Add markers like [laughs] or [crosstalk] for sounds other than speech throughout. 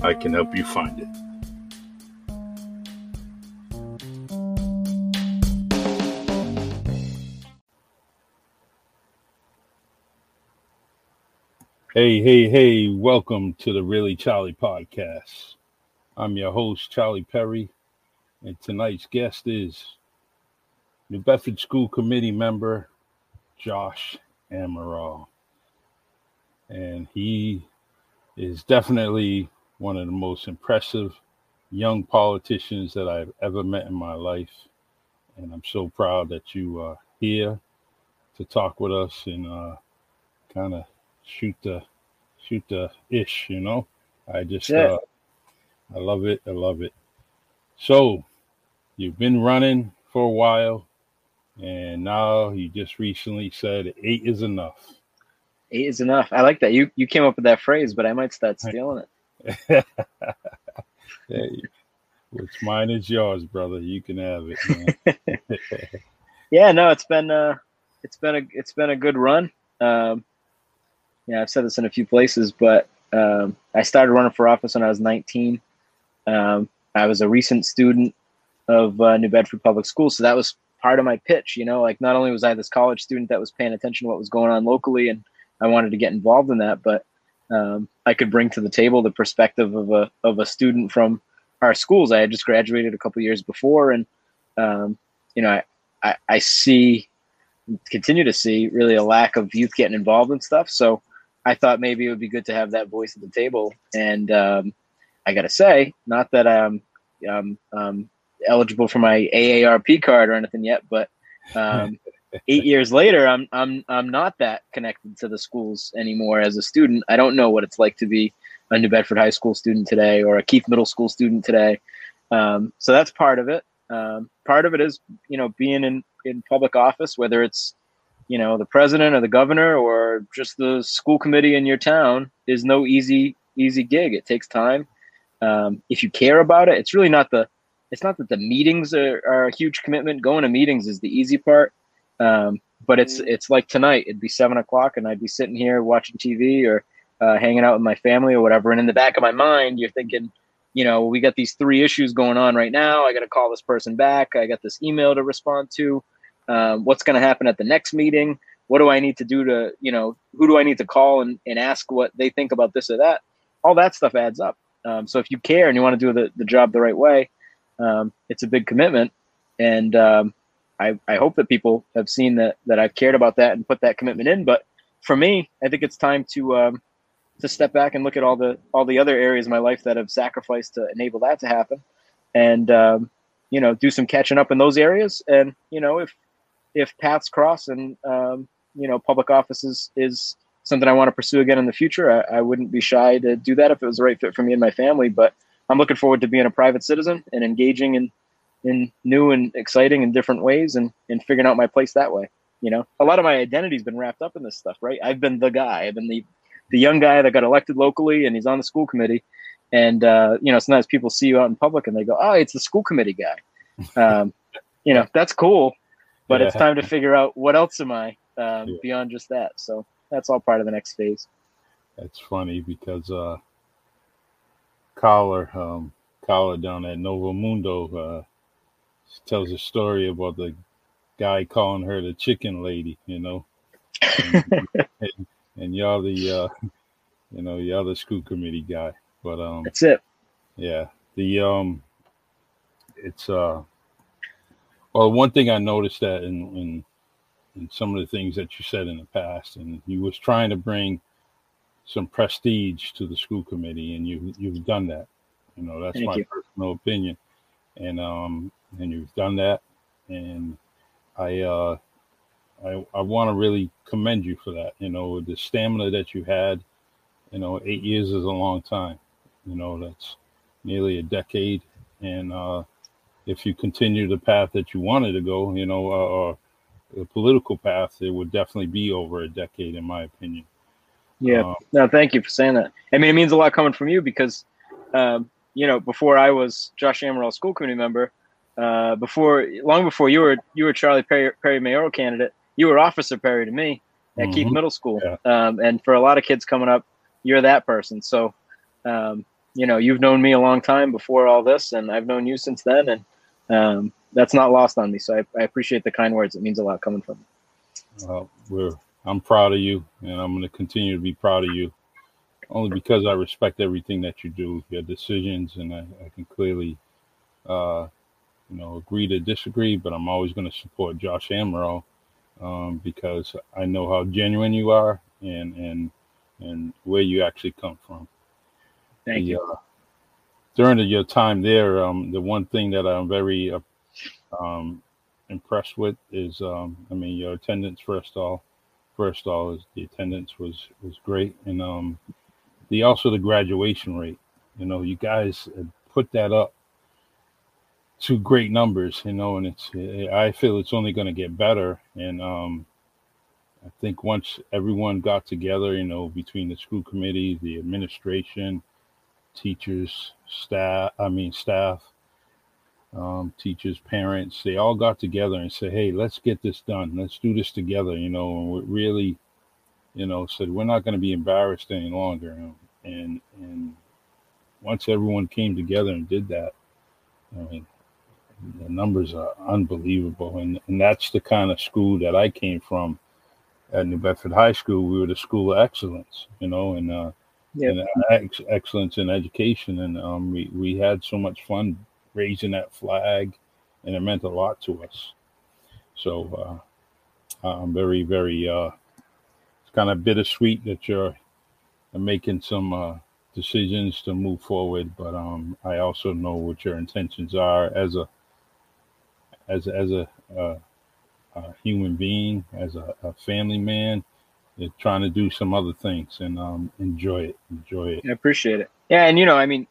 I can help you find it. Hey, hey, hey, welcome to the Really Charlie podcast. I'm your host, Charlie Perry, and tonight's guest is New Bedford School Committee member Josh Amaral. And he is definitely one of the most impressive young politicians that I've ever met in my life. And I'm so proud that you are here to talk with us and uh, kind of shoot the shoot the ish, you know. I just Yeah. uh, I love it. I love it. So you've been running for a while, and now you just recently said eight is enough. Eight is enough. I like that. You you came up with that phrase, but I might start stealing it. [laughs] hey, what's mine is yours, brother. You can have it. Man. [laughs] [laughs] Yeah, no, it's been uh it's been a it's been a good run. Um yeah, I've said this in a few places, but um I started running for office when I was 19. Um I was a recent student of uh, New Bedford Public Schools, so that was part of my pitch, you know, like not only was I this college student that was paying attention to what was going on locally and I wanted to get involved in that, but um, I could bring to the table the perspective of a of a student from our schools. I had just graduated a couple years before, and um, you know, I, I I see continue to see really a lack of youth getting involved in stuff. So I thought maybe it would be good to have that voice at the table. And um, I got to say, not that I'm, I'm, um eligible for my AARP card or anything yet, but [laughs] um, eight years later, I'm I'm I'm not that connected to the schools anymore as a student. I don't know what it's like to be a New Bedford High School student today or a Keith Middle School student today. Um, so that's part of it. Um, part of it is you know being in in public office, whether it's you know the president or the governor or just the school committee in your town, is no easy easy gig. It takes time. Um, if you care about it, it's really not the it's not that the meetings are, are a huge commitment. Going to meetings is the easy part. Um, but it's it's like tonight. It'd be seven o'clock, and I'd be sitting here watching TV or uh, hanging out with my family or whatever. And in the back of my mind, you're thinking, you know, we got these three issues going on right now. I got to call this person back. I got this email to respond to. Um, what's going to happen at the next meeting? What do I need to do to, you know, who do I need to call and, and ask what they think about this or that? All that stuff adds up. Um, so if you care and you want to do the, the job the right way, um, it's a big commitment. And um, I, I hope that people have seen that, that I've cared about that and put that commitment in. But for me, I think it's time to um, to step back and look at all the all the other areas of my life that have sacrificed to enable that to happen, and um, you know do some catching up in those areas. And you know if if paths cross and um, you know public office is, is something I want to pursue again in the future, I, I wouldn't be shy to do that if it was the right fit for me and my family. But I'm looking forward to being a private citizen and engaging in in new and exciting and different ways and and figuring out my place that way. You know, a lot of my identity's been wrapped up in this stuff, right? I've been the guy. I've been the the young guy that got elected locally and he's on the school committee. And uh, you know, sometimes people see you out in public and they go, "Oh, it's the school committee guy." [laughs] Um, you know, that's cool, but it's time to figure out what else am I um, Yeah. beyond just that. So that's all part of the next phase. That's funny because uh Collar, um Collar down at Novo Mundo uh tells a story about the guy calling her the chicken lady, you know. And, [laughs] and, and y'all the uh you know, y'all the school committee guy. But um That's it. Yeah. The um, it's uh, well, one thing I noticed that in in in some of the things that you said in the past, and you was trying to bring some prestige to the school committee, and you you've done that. You know, that's Thank my you. personal opinion, and um, and you've done that, and I uh, I I want to really commend you for that. You know, the stamina that you had. You know, eight years is a long time. You know, that's nearly a decade, and uh, if you continue the path that you wanted to go, you know, uh, or the political path, it would definitely be over a decade, in my opinion. Yeah. Um, No, thank you for saying that. I mean, it means a lot coming from you because, um, you know, before I was Josh Amaral school committee member, uh, before long before you were you were Charlie Perry, Perry mayoral candidate, you were Officer Perry to me at Keith Mhm. Middle School. Yeah. Um, and for a lot of kids coming up, you're that person. So, um, you know, you've known me a long time before all this, and I've known you since then, and um, that's not lost on me. So I, I appreciate the kind words. It means a lot coming from you. Uh, we're I'm proud of you, and I'm going to continue to be proud of you, only because I respect everything that you do, your decisions, and I, I can clearly, uh, you know, agree to disagree. But I'm always going to support Josh Amaral um, because I know how genuine you are, and and and where you actually come from. Thank The, you. uh, during the, your time there, um, the one thing that I'm very uh, um, impressed with is, um, I mean, your attendance first all, first of all is the attendance was was great, and um, the also the graduation rate. You know, you guys put that up to great numbers. You know, and it's I feel it's only going to get better, and um, I think once everyone got together, you know, between the school committee, the administration, teachers, staff, I mean, staff, um, teachers, parents, they all got together and said, hey, let's get this done. Let's do this together, you know, and we really, you know, said we're not going to be embarrassed any longer. And, and once everyone came together and did that, I mean, the numbers are unbelievable. And, and that's the kind of school that I came from at New Bedford High School. We were the school of excellence, you know, and, uh, Yep. and ex- excellence in education. And um, we, we had so much fun raising that flag, and it meant a lot to us. So uh, I'm very, very, uh, it's kind of bittersweet that making some uh, decisions to move forward, but um, I also know what your intentions are as a, as, as a, uh, a human being, as a, a family man, you're trying to do some other things and um, enjoy it. Enjoy it. I appreciate it. Yeah, and you know, I mean,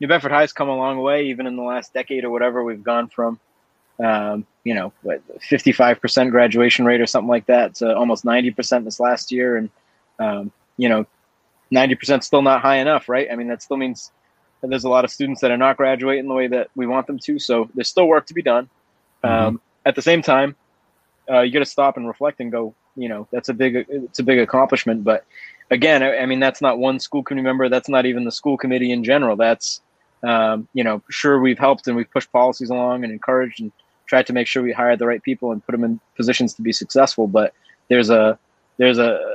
New Bedford High's come a long way, even in the last decade or whatever. We've gone from, um, you know, what fifty-five percent graduation rate or something like that to almost ninety percent this last year, and um, you know, ninety percent still not high enough, right? I mean, that still means that there's a lot of students that are not graduating the way that we want them to. So there's still work to be done. Um, at the same time, uh, you got to stop and reflect and go. You know, that's a big it's a big accomplishment, but again, I, I mean, that's not one school committee member. That's not even the school committee in general. That's, um, you know, sure we've helped and we've pushed policies along and encouraged and tried to make sure we hired the right people and put them in positions to be successful. But there's a there's a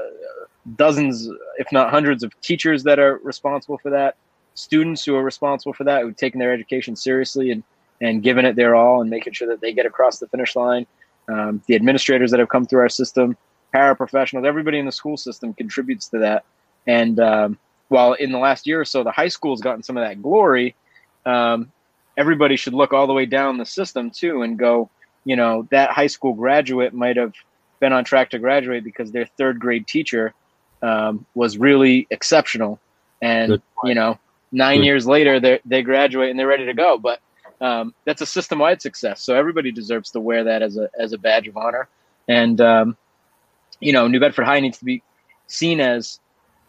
dozens, if not hundreds, of teachers that are responsible for that. Students who are responsible for that, who've taken their education seriously and and given it their all and making sure that they get across the finish line. Um, the administrators that have come through our system, paraprofessionals, everybody in the school system contributes to that. And um, while in the last year or so, the high school's gotten some of that glory, um, everybody should look all the way down the system too and go, you know, that high school graduate might have been on track to graduate because their third grade teacher um, was really exceptional. And, you know, nine Good. years later, they they graduate and they're ready to go. But um, that's a system-wide success. So everybody deserves to wear that as a as a badge of honor. And um, you know, New Bedford High needs to be seen as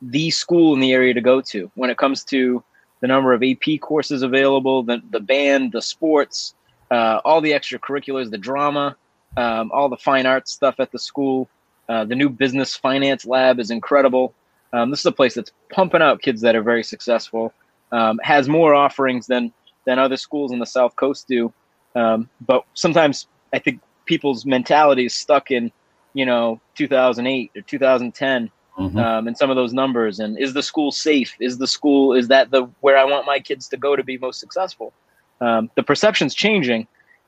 the school in the area to go to when it comes to the number of AP courses available, the the band, the sports, uh, all the extracurriculars, the drama, um, all the fine arts stuff at the school. Uh, the new business finance lab is incredible. Um, this is a place that's pumping out kids that are very successful. Um, has more offerings than than other schools in the South Coast do. Um, but sometimes I think people's mentality is stuck in, you know, 2008 or 2010, mm-hmm. um, and some of those numbers. And is the school safe? Is the school is that the where I want my kids to go to be most successful? Um, the perception's changing.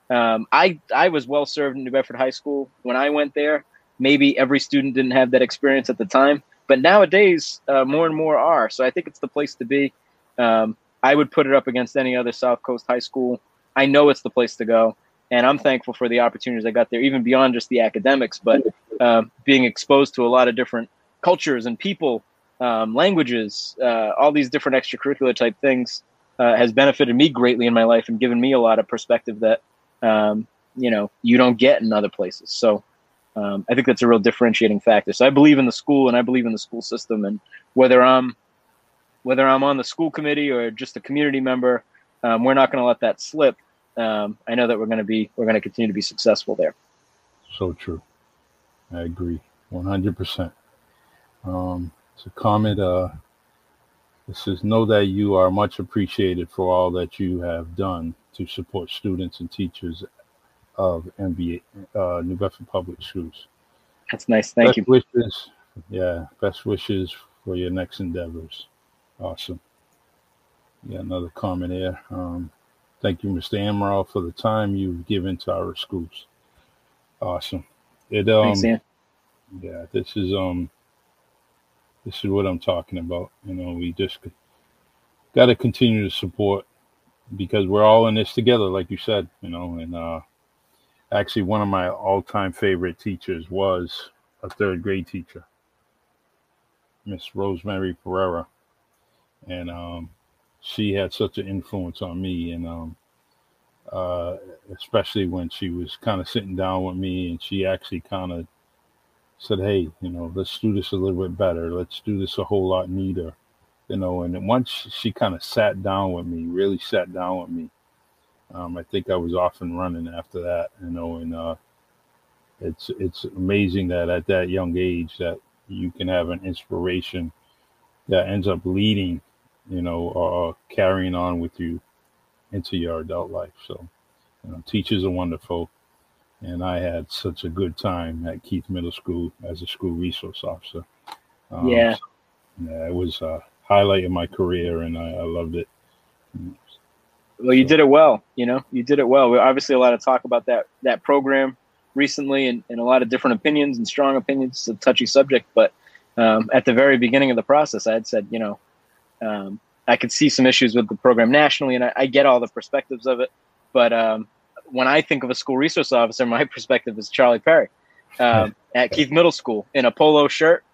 Um, I I was well served in New Bedford High School when I went there. Maybe every student didn't have that experience at the time, but nowadays uh, more and more are. So I think it's the place to be. Um, I would put it up against any other South Coast high school. I know it's the place to go, and I'm thankful for the opportunities I got there, even beyond just the academics, but uh, being exposed to a lot of different cultures and people, um, languages, uh, all these different extracurricular type things uh, has benefited me greatly in my life and given me a lot of perspective that um, you know you don't get in other places. So um, I think that's a real differentiating factor. So I believe in the school and I believe in the school system, and whether I'm whether I'm on the school committee or just a community member, um, we're not going to let that slip. Um, I know that we're going to be we're going to continue to be successful there. So true. I agree, one hundred percent. Um, it's a comment. Uh, this says, know that you are much appreciated for all that you have done to support students and teachers of NBA, uh, New Bedford Public Schools. That's nice. Thank best you. Wishes, yeah, best wishes for your next endeavors. Awesome. Yeah, another comment here. Um, thank you, Mr. Amaral, for the time you've given to our schools. Awesome. It um, Thanks, yeah, this is um, this is what I'm talking about. You know, we just got to continue to support because we're all in this together, like you said. You know, and uh, actually, one of my all-time favorite teachers was a third grade teacher, Miss Rosemary Pereira, and um, she had such an influence on me, and um, uh, especially when she was kind of sitting down with me, and she actually kind of said, "Hey, you know, let's do this a little bit better. Let's do this a whole lot neater." You know, and once she kind of sat down with me, really sat down with me, um, I think I was off and running after that. You know, and uh, it's it's amazing that at that young age that you can have an inspiration that ends up leading, you know, or carrying on with you into your adult life. So, you know, teachers are wonderful and I had such a good time at Keith Middle School as a school resource officer. Um, yeah. So, yeah, it was a highlight of my career, and I, I loved it. Well, you did it well. You know, you did it well. We obviously a lot of talk about that that program recently, and, and a lot of different opinions and strong opinions. It's a touchy subject, but um, at the very beginning of the process, I had said, you know, um, I could see some issues with the program nationally, and I, I get all the perspectives of it, but um, when I think of a school resource officer, my [laughs] perspective is Charlie Perry um, [laughs] at Keith Middle School in a polo shirt,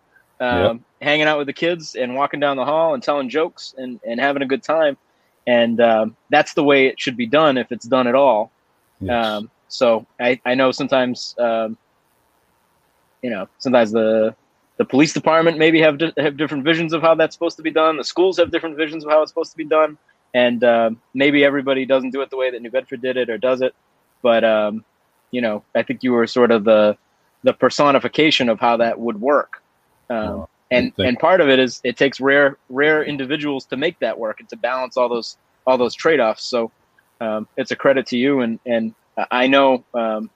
um, yep. hanging out with the kids and walking down the hall and telling jokes and, and having a good time. And um, that's the way it should be done if it's done at all. Yes. Um, so I, I know sometimes, um, you know, sometimes the the police department maybe have di- have different visions of how that's supposed to be done. The schools have different visions of how it's supposed to be done and um, maybe everybody doesn't do it the way that New Bedford did it or does it, but um, you know, I think you were sort of the the personification of how that would work. Um, and and part of it is it takes rare rare individuals to make that work and to balance all those all those trade offs. So um, it's a credit to you, and and I know um,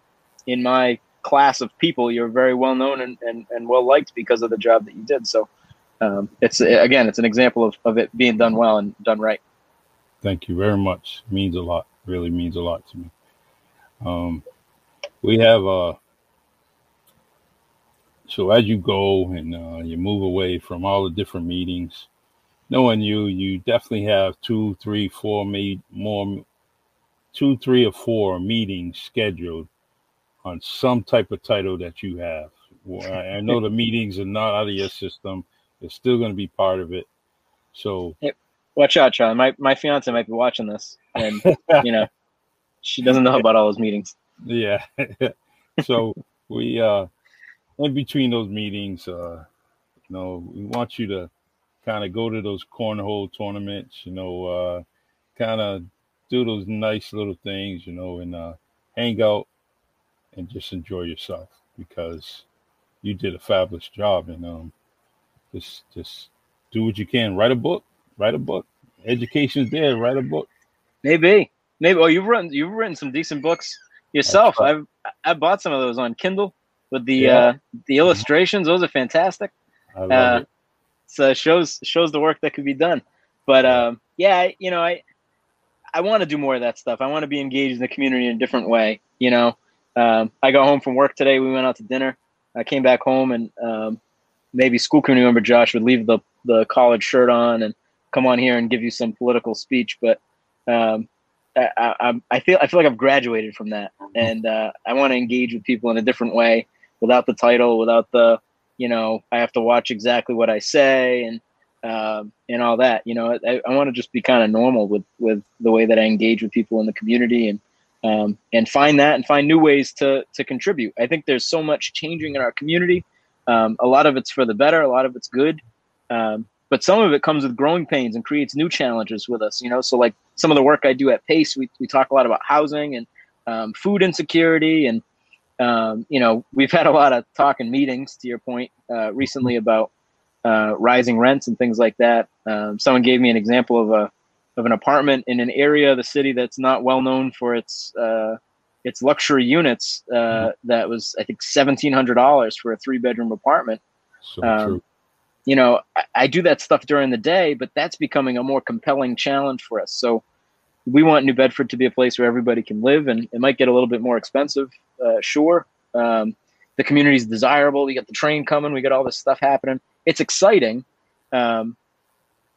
in my class of people you're very well known and, and, and well liked because of the job that you did. So um, it's again it's an example of, of it being done well and done right. Thank you very much. Means a lot. Really means a lot to me. Um, we have uh, so as you go and uh, you move away from all the different meetings, knowing you, you definitely have two, three, four, made more, two, three, or four meetings scheduled on some type of title that you have. Well, I know the [laughs] meetings are not out of your system; it's still going to be part of it. So, watch out, Charlie. My my fiance might be watching this, and you know, [laughs] she doesn't know about all those meetings. Yeah. [laughs] so we uh in between those meetings, uh, you know, we want you to kind of go to those cornhole tournaments, you know, uh kind of do those nice little things, you know, and uh hang out and just enjoy yourself because you did a fabulous job and um just just do what you can. Write a book, write a book. Education's there. Write a book. Maybe, maybe. Oh, you've written you've written some decent books yourself. I've I bought some of those on Kindle with the yeah. uh, the illustrations. Those are fantastic. Uh, so it shows shows the work that could be done. But um, yeah, I, you know, I I want to do more of that stuff. I want to be engaged in the community in a different way. You know, um, I got home from work today. We went out to dinner. I came back home, and um, maybe school committee member Josh would leave the the college shirt on and come on here and give you some political speech. But um, I, I, I feel I feel like I've graduated from that, and uh, I want to engage with people in a different way, without the title, without the you know I have to watch exactly what I say and um, and all that. You know, I, I want to just be kind of normal with with the way that I engage with people in the community and um, and find that and find new ways to to contribute. I think there's so much changing in our community. Um, a lot of it's for the better, a lot of it's good, um, but some of it comes with growing pains and creates new challenges with us. You know, so like some of the work I do at Pace, we we talk a lot about housing and um, food insecurity and um, you know, we've had a lot of talk and meetings, to your point, uh, recently about uh, rising rents and things like that. Um, someone gave me an example of a of an apartment in an area of the city that's not well known for its uh, its luxury units. Uh, That was, I think, seventeen hundred dollars for a three bedroom apartment. So um, true. You know, I, I do that stuff during the day, but that's becoming a more compelling challenge for us. So we want New Bedford to be a place where everybody can live, and it might get a little bit more expensive, uh, sure. Um, the community is desirable. We got the train coming. We got all this stuff happening. It's exciting, um,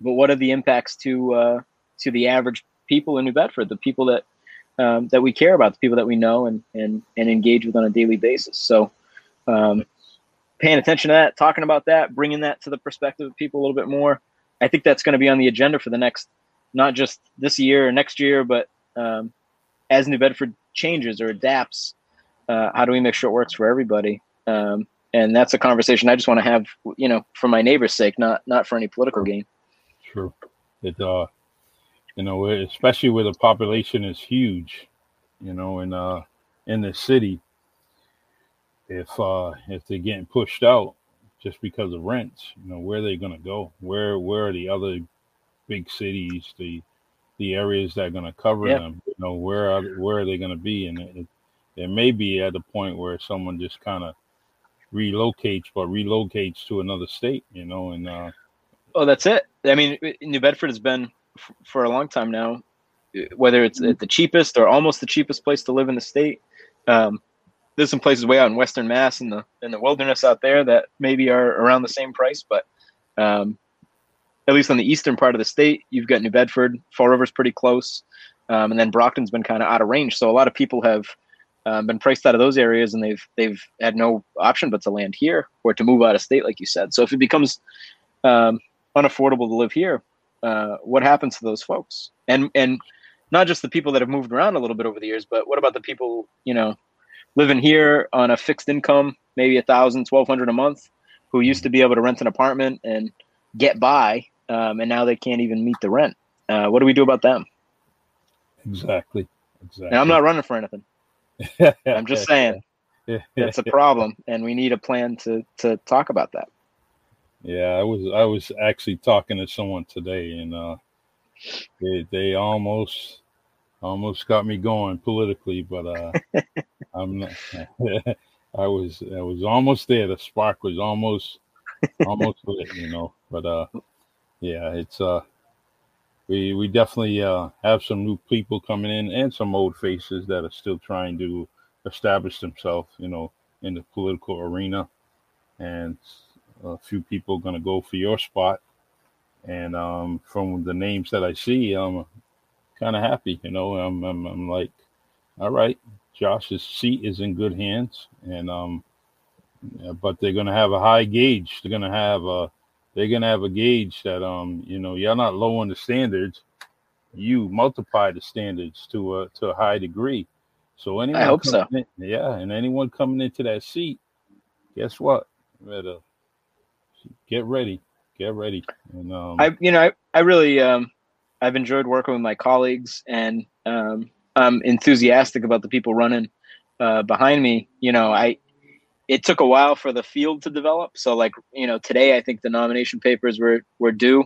but what are the impacts to uh, to the average people in New Bedford, the people that um, that we care about, the people that we know and and and engage with on a daily basis? So, um, paying attention to that, talking about that, bringing that to the perspective of people a little bit more. I think that's going to be on the agenda for the next, not just this year or next year, but um, as New Bedford changes or adapts, uh, how do we make sure it works for everybody? Um, and that's a conversation I just want to have, you know, for my neighbor's sake, not not for any political gain. True. It uh, you know, especially where the population is huge, you know, in uh, in the city. If uh, if they're getting pushed out just because of rents, you know, where are they gonna go? Where where are the other big cities, the the areas that are gonna cover Yeah. them? You know, where are where are they gonna be? And it, it may be at a point where someone just kind of relocates, but relocates to another state, you know, and uh, Oh, that's it. I mean, New Bedford has been f- for a long time now, whether it's Mm-hmm. the cheapest or almost the cheapest place to live in the state. Um, there's some places way out in Western Mass in the in the wilderness out there that maybe are around the same price, but um, at least on the eastern part of the state, you've got New Bedford. Fall River's pretty close, um, and then Brockton's been kind of out of range. So a lot of people have um, been priced out of those areas, and they've they've had no option but to land here or to move out of state, like you said. So if it becomes um, unaffordable to live here, uh, what happens to those folks? And and not just the people that have moved around a little bit over the years, but what about the people you know living here on a fixed income, maybe a thousand, twelve hundred a month, who used to be able to rent an apartment and get by, um, and now they can't even meet the rent. Uh, what do we do about them? exactly, exactly. And I'm not running for anything. [laughs] I'm just saying it's a problem, and we need a plan to to talk about that. Yeah, I was I was actually talking to someone today, and uh, they they almost almost got me going politically, but uh, [laughs] I'm not. [laughs] I was I was almost there. The spark was almost almost lit, you know. But uh, yeah, it's uh, we we definitely uh have some new people coming in and some old faces that are still trying to establish themselves, you know, in the political arena, and a few people going to go for your spot. And um, from the names that I see, I'm kind of happy. You know, I'm, I'm, I'm like, all right, Josh's seat is in good hands, and um, but they're going to have a high gauge. They're going to have a, they're going to have a gauge that um, you know, y'all not low on the standards. You multiply the standards to a to a high degree. So anyone, I hope so. in- yeah, and anyone coming into that seat, guess what? Better get ready, get ready. And um, I you know I, I really um I've enjoyed working with my colleagues and um I'm enthusiastic about the people running uh behind me. You know, I it took a while for the field to develop. So like, you know, today I think the nomination papers were were due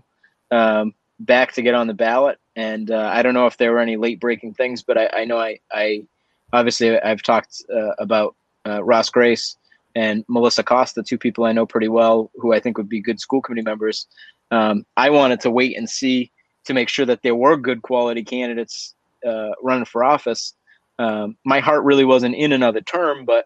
um back to get on the ballot and uh, I don't know if there were any late breaking things, but I, I know I I obviously I've talked uh, about uh, Ross Grace and Melissa Costa, two people I know pretty well, who I think would be good school committee members. Um, I wanted to wait and see to make sure that there were good quality candidates uh, running for office. Um, my heart really wasn't in another term, but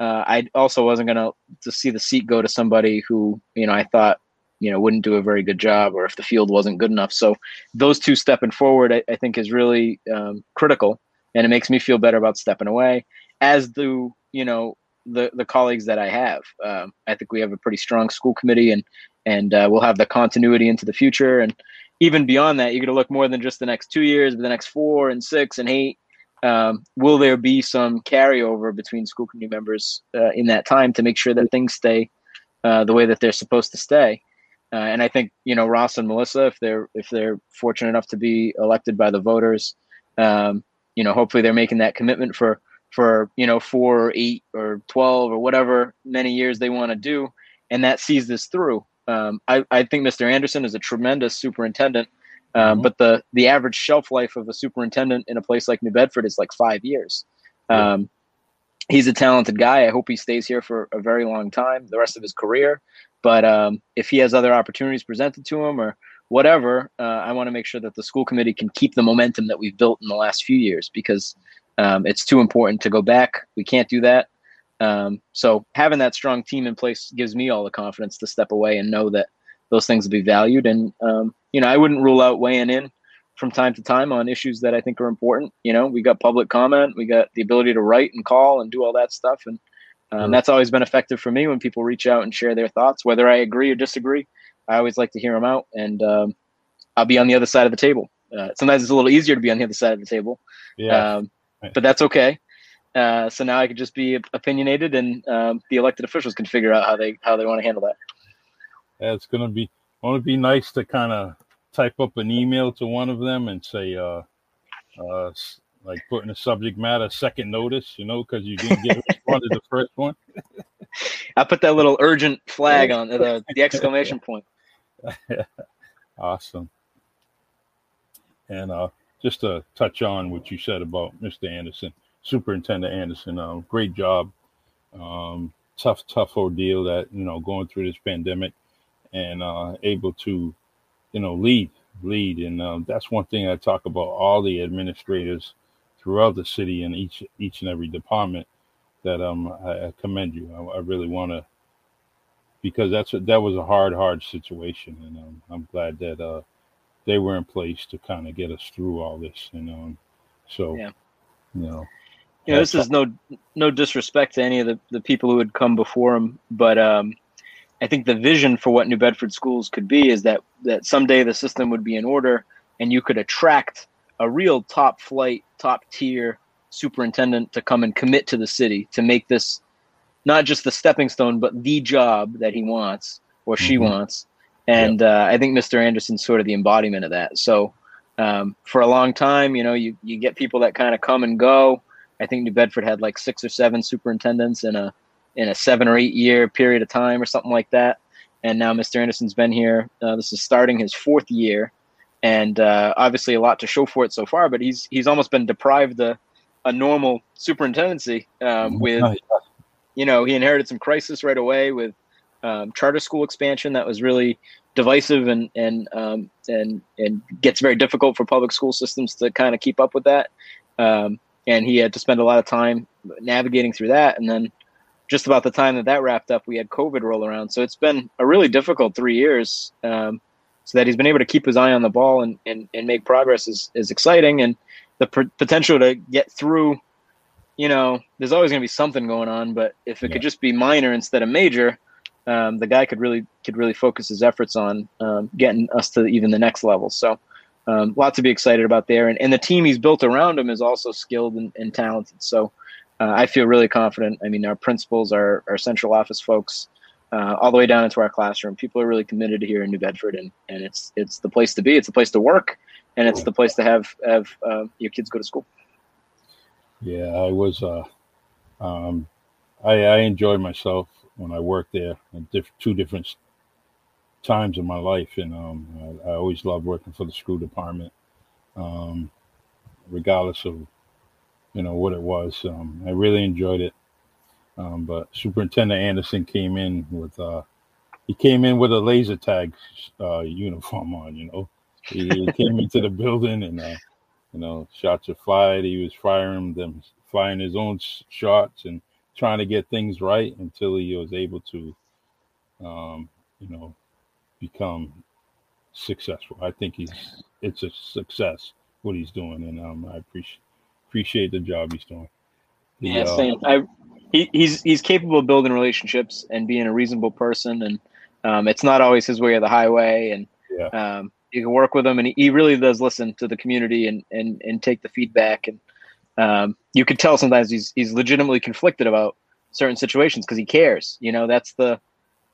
uh, I also wasn't going to see the seat go to somebody who you know I thought you know wouldn't do a very good job or if the field wasn't good enough. So those two stepping forward, I, I think, is really um, critical, and it makes me feel better about stepping away. As do you know the the colleagues that I have. Um, I think we have a pretty strong school committee, and and uh, we'll have the continuity into the future. And even beyond that, you're going to look more than just the next two years, but the next four and six and eight. Um, will there be some carryover between school committee members uh, in that time to make sure that things stay uh, the way that they're supposed to stay? Uh, and I think you know Ross and Melissa, if they're if they're fortunate enough to be elected by the voters, um, you know, hopefully they're making that commitment for for you know four or eight or twelve or whatever many years they want to do, and that sees this through. Um, I, I think Mr. Anderson is a tremendous superintendent, um, but the the average shelf life of a superintendent in a place like New Bedford is like five years. Um, he's a talented guy. I hope he stays here for a very long time, the rest of his career. But um, if he has other opportunities presented to him or whatever, uh, I want to make sure that the school committee can keep the momentum that we've built in the last few years because um, it's too important to go back. We can't do that. Um, so having that strong team in place gives me all the confidence to step away and know that those things will be valued. And um, you know, I wouldn't rule out weighing in from time to time on issues that I think are important. You know, we got public comment, we got the ability to write and call and do all that stuff, and um, that's always been effective for me when people reach out and share their thoughts, whether I agree or disagree. I always like to hear them out, and um, I'll be on the other side of the table. Uh, sometimes it's a little easier to be on the other side of the table, yeah. Um, but that's okay. Uh, so now I could just be opinionated, and um, the elected officials can figure out how they how they want to handle that. It's gonna be. To be nice to kind of type up an email to one of them and say, uh, uh, like putting a subject matter second notice, you know, because you didn't get responded to the first one. I put that little urgent flag on the the exclamation point. [laughs] awesome. And uh, just to touch on what you said about Mr. Anderson, Superintendent Anderson. Uh, great job. Um, tough, tough ordeal that you know going through this pandemic, and uh, able to, you know, lead, lead, and uh, that's one thing I talk about. All the administrators throughout the city and each each and every department that um I, I commend you. I, I really want to because that's a, that was a hard, hard situation, and um, I'm glad that uh, they were in place to kind of get us through all this. And um, so, yeah. you know, you know, this is no no disrespect to any of the, the people who had come before him, but um, I think the vision for what New Bedford schools could be is that that someday the system would be in order and you could attract a real top flight, top tier superintendent to come and commit to the city to make this not just the stepping stone, but the job that he wants or she mm-hmm. wants. And yep. uh, I think Mr. Anderson's sort of the embodiment of that. So um, for a long time, you know, you, you get people that kind of come and go. I think New Bedford had like six or seven superintendents in a in a seven or eight year period of time or something like that. And now Mr. Anderson's been here. Uh, this is starting his fourth year, and uh, obviously a lot to show for it so far. But he's he's almost been deprived a, a normal superintendency um, with, you know, he inherited some crisis right away with um, charter school expansion that was really divisive and and um, and and gets very difficult for public school systems to kind of keep up with that. Um, and he had to spend a lot of time navigating through that. And then just about the time that that wrapped up, we had COVID roll around. So it's been a really difficult three years. Um, so that he's been able to keep his eye on the ball and, and, and make progress is, is exciting. And the pr- potential to get through, you know, there's always going to be something going on, but if it yeah. could just be minor instead of major, um, the guy could really could really focus his efforts on um, getting us to even the next level. So um, lot to be excited about there. And, and the team he's built around him is also skilled and, and talented. So uh, I feel really confident. I mean, our principals, our, our central office folks, uh, all the way down into our classroom, people are really committed here in New Bedford, and, and it's it's the place to be. It's the place to work, and it's the place to have have uh, your kids go to school. Yeah, I was. Uh, um, I, I enjoyed myself when I worked there at diff- two different times in my life, and um, I, I, always loved working for the school department, um, regardless of you know what it was. Um, I really enjoyed it, Um, but Superintendent Anderson came in with uh, he came in with a laser tag uh, uniform on. You know, he, he came into the building and uh, you know shots were fired. He was firing them, firing his own shots and trying to get things right until he was able to, um, you know, become successful. I think he's it's a success what he's doing, and um, I appreciate appreciate the job he's doing. The, yeah, uh. I he, he's he's capable of building relationships and being a reasonable person, and um, it's not always his way or the highway, and yeah. um, you can work with him, and he, he really does listen to the community and and and take the feedback, and um, you can tell sometimes he's he's legitimately conflicted about certain situations because he cares. You know, that's the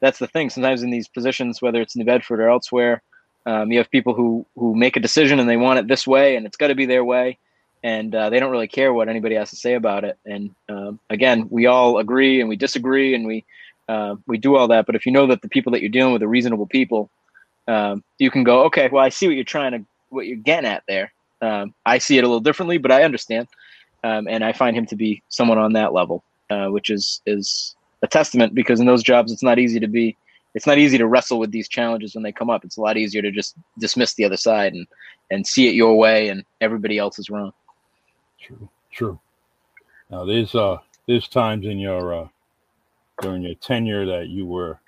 that's the thing. Sometimes in these positions, whether it's New Bedford or elsewhere, um, you have people who who make a decision and they want it this way, and it's got to be their way, and uh, they don't really care what anybody has to say about it. And um, again, we all agree and we disagree, and we uh, we do all that. But if you know that the people that you're dealing with are reasonable people, um, you can go, okay, well, I see what you're trying to what you're getting at there. Um, I see it a little differently, but I understand, um, and I find him to be someone on that level, uh, which is is a testament because in those jobs, it's not easy to be it's not easy to wrestle with these challenges when they come up. It's a lot easier to just dismiss the other side and and see it your way, and everybody else is wrong. True, true. Now there's uh there's times in your uh during your tenure that you were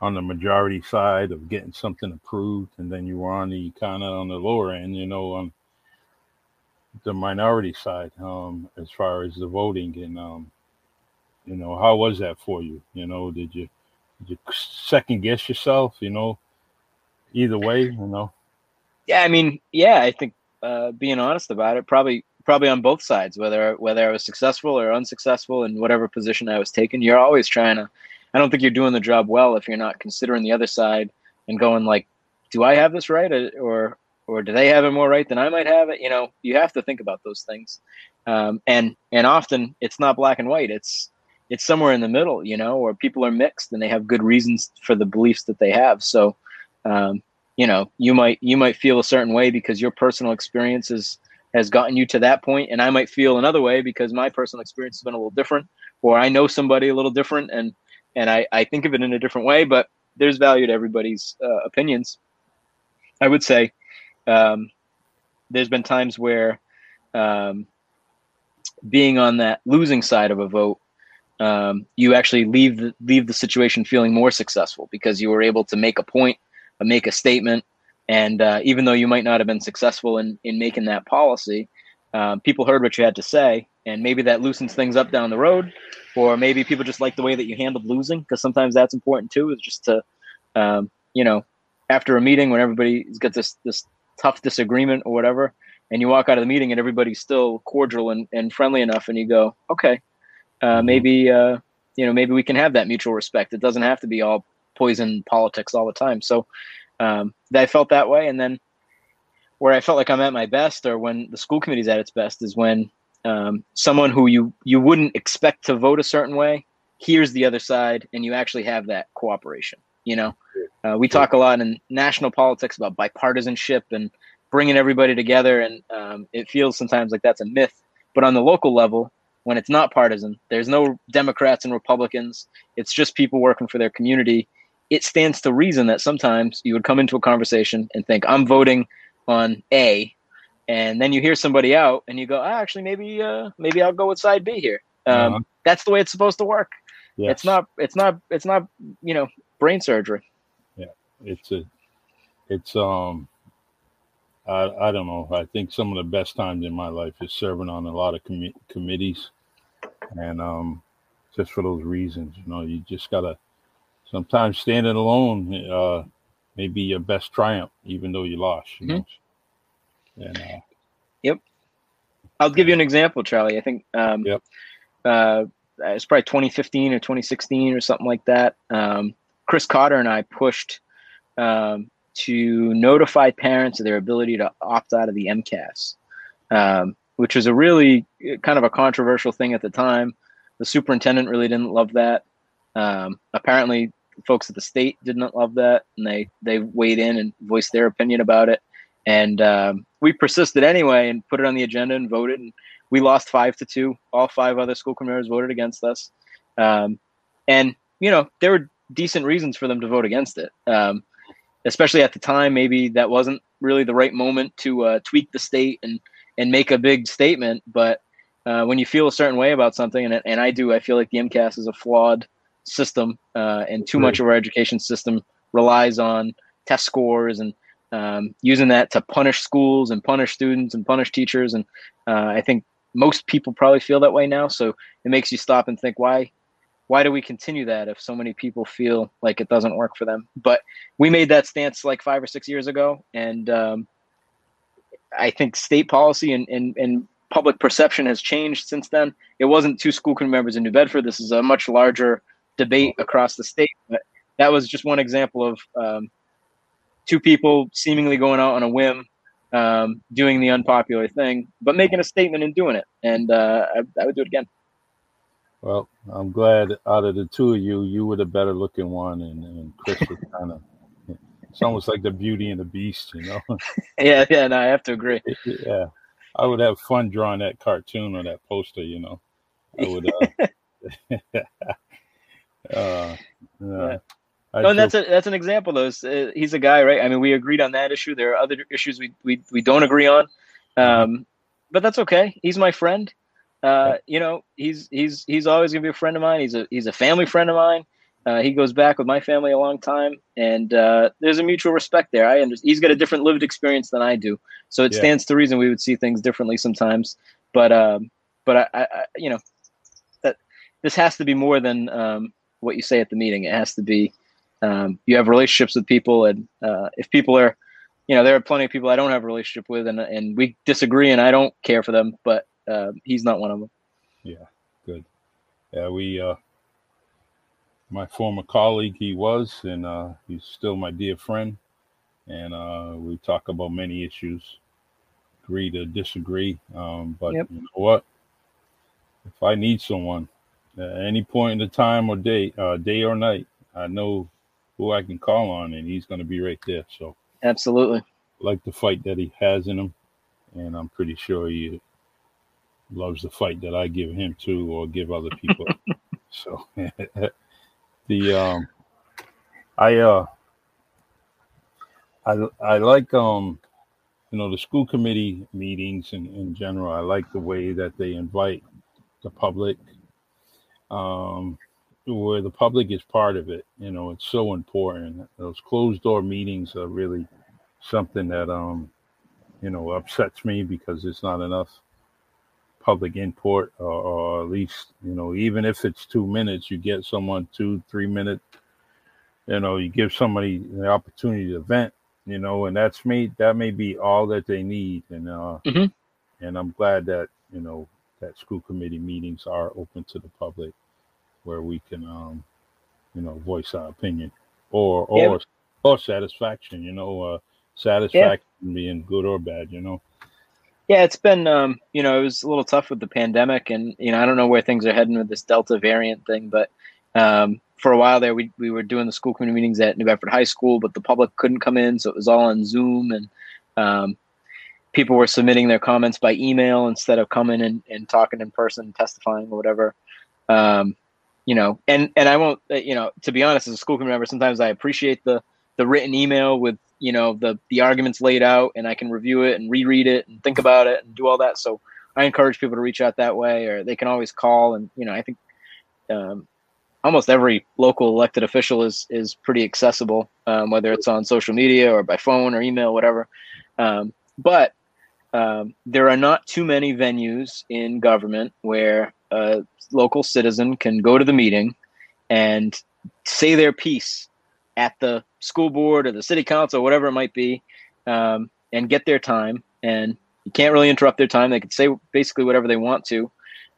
on the majority side of getting something approved, and then you were on the kind of on the lower end, you know, on the minority side, um, as far as the voting, and um, you know, how was that for you? You know, did you you second guess yourself, you know, either way, you know. Yeah, I mean, yeah, I think uh, being honest about it, probably probably on both sides, whether whether I was successful or unsuccessful in whatever position I was taking, you're always trying to. I don't think you're doing the job well if you're not considering the other side and going like, do I have this right, or or do they have it more right than I might have it? You know, you have to think about those things, um, and and often it's not black and white. It's it's somewhere in the middle, you know, or people are mixed and they have good reasons for the beliefs that they have. So, um, you know, you might you might feel a certain way because your personal experiences has gotten you to that point, and I might feel another way because my personal experience has been a little different, or I know somebody a little different, and and I, I think of it in a different way. But there's value to everybody's uh, opinions. I would say um, there's been times where um, being on that losing side of a vote um, you actually leave the, leave the situation feeling more successful because you were able to make a point, uh, make a statement, and uh, even though you might not have been successful in in making that policy, um, people heard what you had to say, and maybe that loosens things up down the road, or maybe people just like the way that you handled losing because sometimes that's important too. Is just to, um, you know, after a meeting when everybody's got this this tough disagreement or whatever, and you walk out of the meeting and everybody's still cordial and, and friendly enough, and you go, okay, uh, mm-hmm. maybe uh, you know maybe we can have that mutual respect. It doesn't have to be all poison politics all the time. So um, I felt that way, and then where I felt like I'm at my best, or when the school committee's at its best, is when um, someone who you you wouldn't expect to vote a certain way hears the other side, and you actually have that cooperation. You know, uh, we talk a lot in national politics about bipartisanship and bringing everybody together, and um, it feels sometimes like that's a myth. But on the local level, when it's not partisan. There's no Democrats and Republicans. It's just people working for their community. It stands to reason that sometimes you would come into a conversation and think, I'm voting on A. And then you hear somebody out and you go, oh, actually, maybe, uh, maybe I'll go with side B here. Um, uh-huh. That's the way it's supposed to work. Yes. It's not, it's not, it's not, you know, brain surgery. Yeah. It's a, it's, um, I, I don't know. I think some of the best times in my life is serving on a lot of com- committees, and um, just for those reasons, you know, you just gotta sometimes standing alone uh, may be your best triumph, even though you lost. You mm-hmm. know? And, uh, yep. I'll give you an example, Charlie. I think um, yep. uh, it's probably 2015 or 2016 or something like that. Um, Chris Cotter and I pushed um, to notify parents of their ability to opt out of the MCAS, um, which was a really uh, kind of a controversial thing at the time. The superintendent really didn't love that. Um, apparently, folks at the state did not love that, and they they weighed in and voiced their opinion about it. And um, we persisted anyway and put it on the agenda and voted. And we lost five to two. All five other school committees voted against us. Um, and you know, there were decent reasons for them to vote against it. Um, especially at the time, maybe that wasn't really the right moment to uh, tweak the state and and make a big statement. But uh, when you feel a certain way about something, and and I do, I feel like the MCAS is a flawed system, uh, and too right. much of our education system relies on test scores and um, using that to punish schools and punish students and punish teachers. And uh, I think most people probably feel that way now. So it makes you stop and think, why, why do we continue that if so many people feel like it doesn't work for them? But we made that stance like five or six years ago, and um, I think state policy and, and, and public perception has changed since then. It wasn't two school committee members in New Bedford. This is a much larger debate across the state. But that was just one example of um, two people seemingly going out on a whim, um, doing the unpopular thing, but making a statement and doing it. And uh, I, I, would do it again. Well, I'm glad out of the two of you, you were the better looking one, and, and Chris was [laughs] kind of. It's almost like the Beauty and the Beast, you know. [laughs] yeah, yeah, no, I have to agree. [laughs] yeah, I would have fun drawing that cartoon or that poster, you know. I would. Uh, uh, yeah. No, and that's a that's an example. Though uh, he's a guy, right? I mean, we agreed on that issue. There are other issues we we, we don't agree on, mm-hmm. um, but that's okay. He's my friend. Uh, you know, he's he's he's always gonna be a friend of mine. He's a he's a family friend of mine. Uh, he goes back with my family a long time, and uh, there's a mutual respect there. I understand. He's got a different lived experience than I do, so it yeah. stands to reason we would see things differently sometimes. But um, but I, I, you know, that this has to be more than um, what you say at the meeting. It has to be um, you have relationships with people, and uh, if people are, you know, there are plenty of people I don't have a relationship with, and and we disagree, and I don't care for them, but uh, he's not one of them. Yeah, good. Yeah, we. Uh, my former colleague, he was, and uh, he's still my dear friend, and uh, we talk about many issues. Agree to disagree, um, but yep. you know what? If I need someone at any point in the time or day, uh, day or night, I know who I can call on, and he's going to be right there. So absolutely, like the fight that he has in him, and I'm pretty sure he loves the fight that I give him too, or give other [laughs] people. so [laughs] the um, I uh, I I like um, you know, the school committee meetings in, in general. I like the way that they invite the public. Um, where the public is part of it. You know, it's so important. Those closed door meetings are really something that um, you know, upsets me because it's not enough public input or, or, at least you know even if it's two minutes you get someone two three minutes you know you give somebody the opportunity to vent you know and that's me that may be all that they need and uh mm-hmm. and i'm glad that you know that school committee meetings are open to the public where we can, um, you know, voice our opinion or or yeah. or satisfaction. You know, uh, satisfaction yeah. being good or bad. You know. Yeah, it's been um, you know it was a little tough with the pandemic, and you know I don't know where things are heading with this Delta variant thing, but um, for a while there we we were doing the school committee meetings at New Bedford High School, but the public couldn't come in, so it was all on Zoom, and um, people were submitting their comments by email instead of coming and, and talking in person, testifying or whatever. Um, you know, and and I won't, uh, you know, to be honest, as a school committee member, sometimes I appreciate the the written email with you know the the arguments laid out, and I can review it and reread it and think about it and do all that. So I encourage people to reach out that way, or they can always call. And you know, I think um, almost every local elected official is is pretty accessible, um, whether it's on social media or by phone or email, whatever. Um, but um, there are not too many venues in government where a local citizen can go to the meeting and say their piece at the school board or the city council whatever it might be um, and get their time. And you can't really interrupt their time. They can say basically whatever they want to.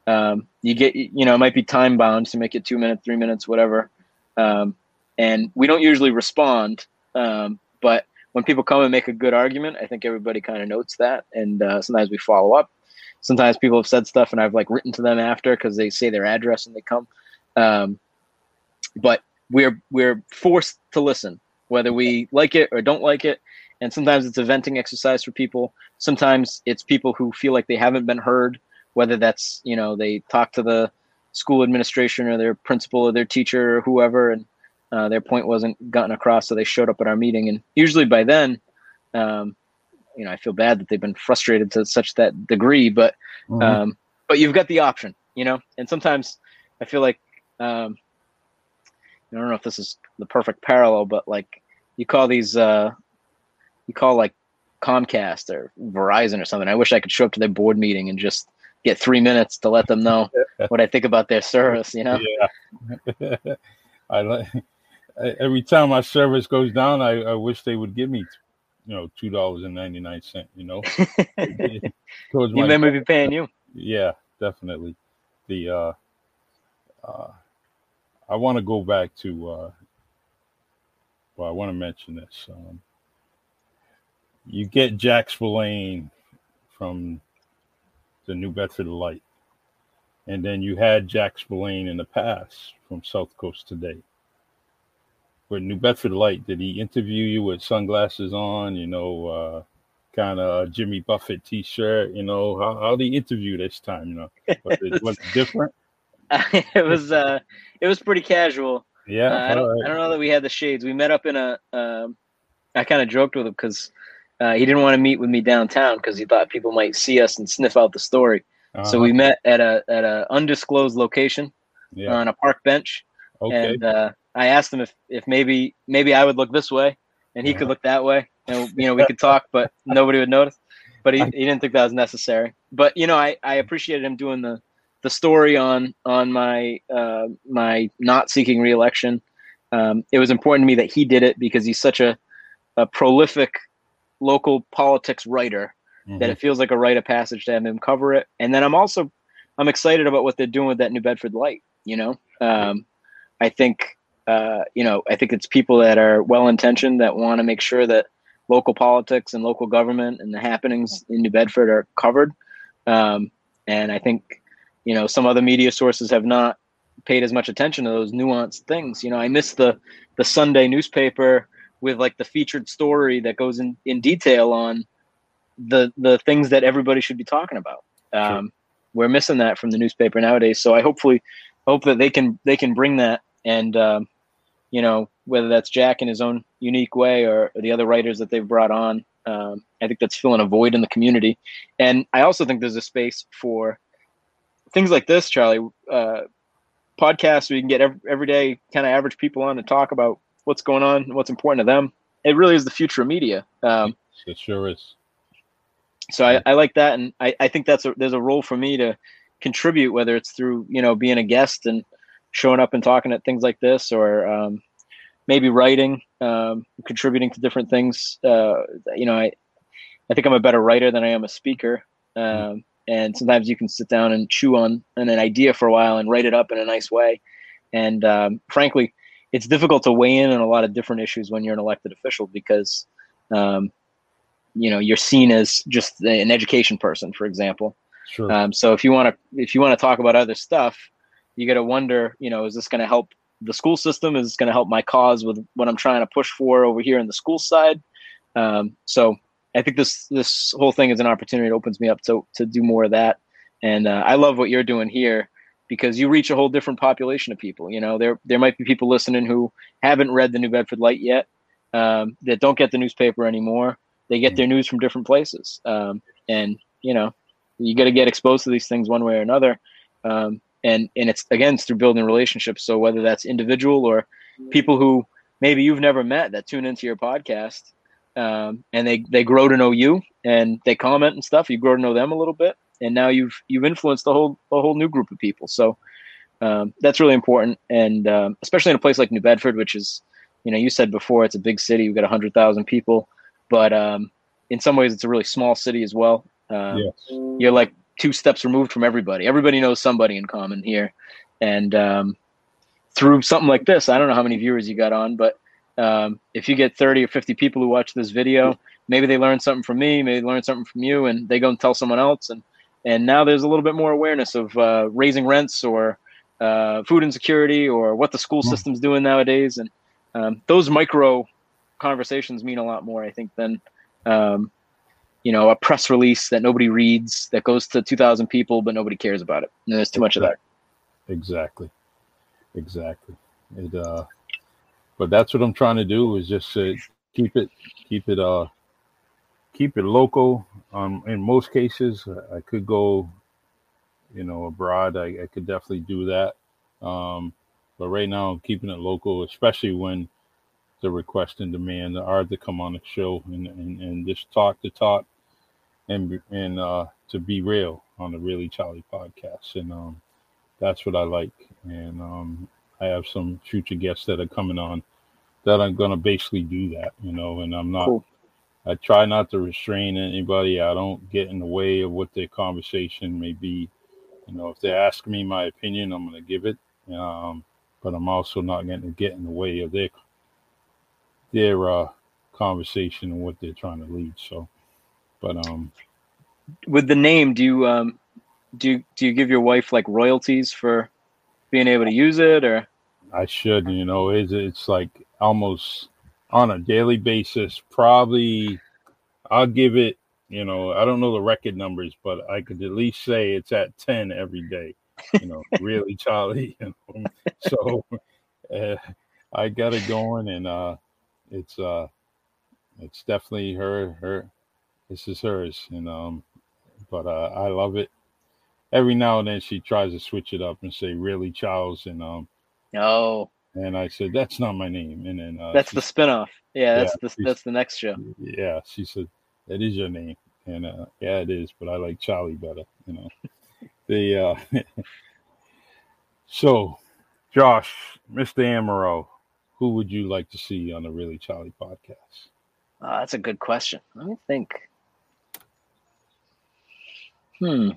Um, you get you know it might be time bound to make it two minutes three minutes whatever. Um, and we don't usually respond um, but when people come and make a good argument, I think everybody kind of notes that, and uh, sometimes we follow up. Sometimes people have said stuff, and I've like written to them after because they say their address and they come. Um, but we're we're forced to listen, whether we like it or don't like it. And sometimes it's a venting exercise for people. Sometimes it's people who feel like they haven't been heard, whether that's you know they talk to the school administration or their principal or their teacher or whoever, and uh, their point wasn't gotten across, so they showed up at our meeting. And usually by then, um, you know, I feel bad that they've been frustrated to such that degree, but mm-hmm. um, but you've got the option, you know. And sometimes I feel like um, I don't know if this is the perfect parallel, but like you call these, uh, you call like Comcast or Verizon or something. I wish I could show up to their board meeting and just get three minutes to let them know [laughs] what I think about their service. You know? Yeah. [laughs] I like every time my service goes down, I, I wish they would give me, you know, two dollars and ninety nine cent. You know, [laughs] [laughs] you may be paying you. Yeah, definitely. The uh, uh, I want to go back to. Uh, well, I want to mention this. Um, you get Jack Spillane from the New Bedford Light. And then you had Jack Spillane in the past from South Coast Today. With New Bedford Light, did he interview you with sunglasses on, you know, uh, kind of Jimmy Buffett t shirt? You know, how, how did he interview this time? You know, was it, was it different? [laughs] it was uh, it was pretty casual. Yeah, uh, I, don't, right. I don't know that we had the shades. We met up in a. Um, I kind of joked with him because uh, he didn't want to meet with me downtown because he thought people might see us and sniff out the story. Uh-huh. So we met at a at a undisclosed location yeah. on a park bench, okay. and uh, I asked him if if maybe maybe I would look this way and he uh-huh. could look that way, and you know we could talk, but [laughs] nobody would notice. But he, he didn't think that was necessary. But you know I, I appreciated him doing the the story on on my uh, my not seeking reelection. Um, it was important to me that he did it because he's such a, a prolific local politics writer mm-hmm. that it feels like a rite of passage to have him cover it. And then I'm also I'm excited about what they're doing with that New Bedford Light. You know, um, I think uh, you know I think it's people that are well intentioned that want to make sure that local politics and local government and the happenings in New Bedford are covered. Um, and I think you know some other media sources have not paid as much attention to those nuanced things. You know, I miss the the Sunday newspaper with like the featured story that goes in, in detail on the the things that everybody should be talking about. Um, sure. We're missing that from the newspaper nowadays. So I hopefully hope that they can they can bring that and um, you know whether that's Jack in his own unique way or, or the other writers that they've brought on. Um, I think that's filling a void in the community, and I also think there's a space for things like this, Charlie. Uh, podcasts we can get every, everyday kind of average people on to talk about what's going on, what's important to them. It really is the future of media. Um, it sure is. So I, I like that, and I, I think that's a, there's a role for me to contribute, whether it's through you know being a guest and showing up and talking at things like this, or um, maybe writing, um, contributing to different things. Uh, you know, I I think I'm a better writer than I am a speaker. Um, and sometimes you can sit down and chew on, on an idea for a while and write it up in a nice way. And um, frankly, it's difficult to weigh in on a lot of different issues when you're an elected official because um, you know you're seen as just an education person for example sure. Um, so if you want to if you want to talk about other stuff you got to wonder you know is this going to help the school system is this going to help my cause with what i'm trying to push for over here in the school side um, so i think this this whole thing is an opportunity it opens me up to to do more of that and uh, i love what you're doing here because you reach a whole different population of people. You know, there there might be people listening who haven't read the New Bedford Light yet, um, that don't get the newspaper anymore. They get their news from different places, um, and you know, you got to get exposed to these things one way or another. Um, and and it's again it's through building relationships. So whether that's individual or people who maybe you've never met that tune into your podcast, um, and they they grow to know you and they comment and stuff, you grow to know them a little bit and now you've you've influenced a whole a whole new group of people. So um, that's really important, and um, especially in a place like New Bedford, which is, you know, you said before it's a big city. We've got hundred thousand people, but um, in some ways it's a really small city as well. Um, yes. You're like two steps removed from everybody. Everybody knows somebody in common here, and um, through something like this, I don't know how many viewers you got on, but um, if you get 30 or 50 people who watch this video, maybe they learn something from me, maybe they learn something from you, and they go and tell someone else, and and now there's a little bit more awareness of uh, raising rents or uh, food insecurity or what the school system's doing nowadays. And um, those micro conversations mean a lot more i think than um, you know a press release that nobody reads that goes to 2000 people but nobody cares about it and there's too much of that Exactly. Exactly. It uh but that's what I'm trying to do is just uh, keep it keep it uh keep it local. Um in most cases I could go you know abroad. I, I could definitely do that. Um but right now I'm keeping it local, especially when the request and demand are to come on the show and, and, and just talk the talk and and uh to be real on the Really Charlie podcast. And um that's what I like. And um I have some future guests that are coming on that I'm gonna basically do that, you know, and I'm not cool. I try not to restrain anybody. I don't get in the way of what their conversation may be. You know, if they ask me my opinion, I'm gonna give it. Um, but I'm also not going to get in the way of their their uh, conversation and what they're trying to lead. So, but um, with the name, do you um, do you, do you give your wife like royalties for being able to use it, or? I should, you know, it's it's like almost on a daily basis. Probably, I'll give it. You know, I don't know the record numbers, but I could at least say it's at ten every day you know, [laughs] really, Charlie. [laughs] You know? So uh, [laughs] I got it going, and uh, it's uh, it's definitely her. Her, this is hers, you know. but uh, I love it. Every now and then she tries to switch it up and say "really, Charles," and um, no. And I said, "That's not my name." And then uh, that's the spinoff. Yeah, that's yeah, the that's the next show. Yeah, she said, "That is your name," and uh, yeah, it is. But I like Charlie better. You know, [laughs] the uh, [laughs] so, Josh, Mr. Amaral, who would you like to see on the Really Charlie podcast? Uh, that's a good question. Let me think. Hmm.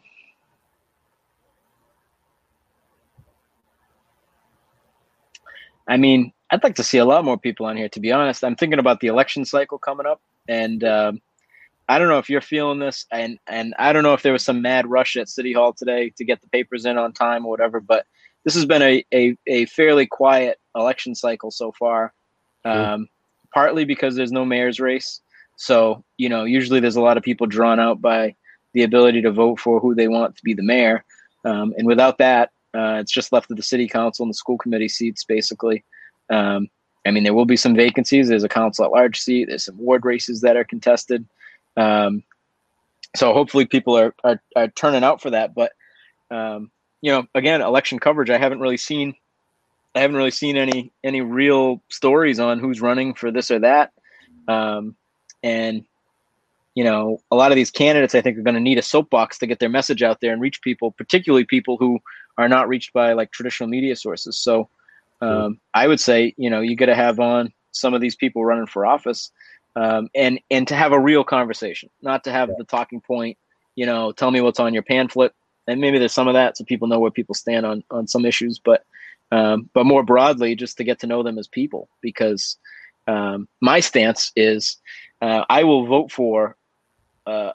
I mean, I'd like to see a lot more people on here. To be honest, I'm thinking about the election cycle coming up, and um, I don't know if you're feeling this, and and I don't know if there was some mad rush at City Hall today to get the papers in on time or whatever, but this has been a, a, a fairly quiet election cycle so far, um, partly because there's no mayor's race. So, you know, usually there's a lot of people drawn out by the ability to vote for who they want to be the mayor. Um, and without that, uh, it's just left to the city council and the school committee seats, basically. Um, I mean, there will be some vacancies. There's a council at large seat. There's some ward races that are contested. Um, so hopefully people are, are, are turning out for that. But um, you know, again, election coverage. I haven't really seen, I haven't really seen any any real stories on who's running for this or that. Um, and you know, a lot of these candidates, I think, are going to need a soapbox to get their message out there and reach people, particularly people who are not reached by like traditional media sources. So, um, I would say, you know, you got to have on some of these people running for office, um, and and to have a real conversation, not to have the talking point. You know, tell me what's on your pamphlet and maybe there's some of that so people know where people stand on on some issues but um, but more broadly just to get to know them as people because um, my stance is uh, i will vote for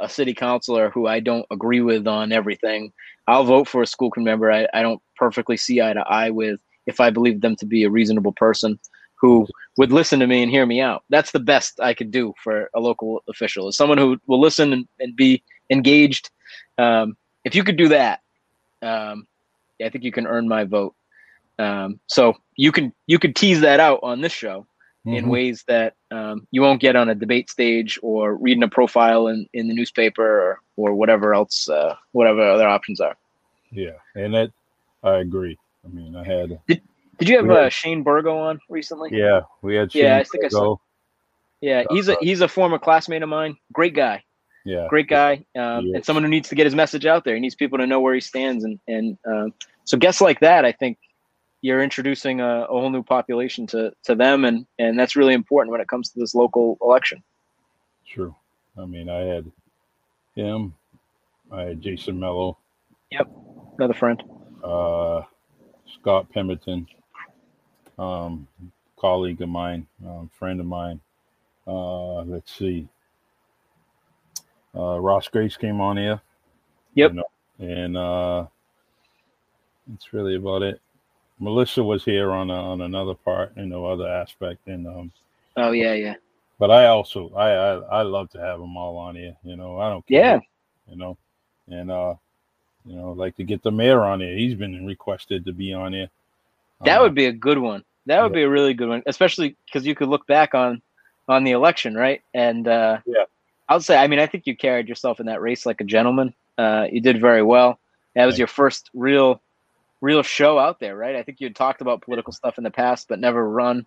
a city councilor who i don't agree with on everything i'll vote for a school committee member I, I don't perfectly see eye to eye with if i believe them to be a reasonable person who would listen to me and hear me out. That's the best i could do for a local official is someone who will listen and, and be engaged. Um, if you could do that, um, I think you can earn my vote. Um, so you can you could tease that out on this show mm-hmm. in ways that um, you won't get on a debate stage or reading a profile in, in the newspaper or, or whatever else, uh, whatever other options are. Yeah, and that I agree. I mean, I had. Did, did you have uh, Shane Burgo on recently? Yeah, we had. Shane yeah, I think Burgo. I saw. Yeah, he's a he's a former classmate of mine. Great guy. Yeah, great guy, um, and someone who needs to get his message out there. He needs people to know where he stands, and and um, so guests like that, I think you're introducing a, a, whole new population to to them, and and that's really important when it comes to this local election. True. I mean, I had him, I had Jason Mello. Yep, another friend. Uh, Scott Pemberton, um, colleague of mine, um, friend of mine. Uh, let's see, uh, Ross Grace came on here. Yep. Know, and uh, that's really about it. Melissa was here on a, on another part, you know, other aspect, and um. Oh yeah, yeah. But I also I I, I love to have them all on here. You know, I don't care. Yeah. You know, and uh, you know, like to get the mayor on here. He's been requested to be on here. That Uh, would be a good one. That would yeah. be a really good one, especially because you could look back on on the election, right? And uh, Yeah. I'll say, I mean, I think you carried yourself in that race like a gentleman. Uh, you did very well. That was Thank your first real real show out there, right? I think you had talked about political stuff in the past, but never run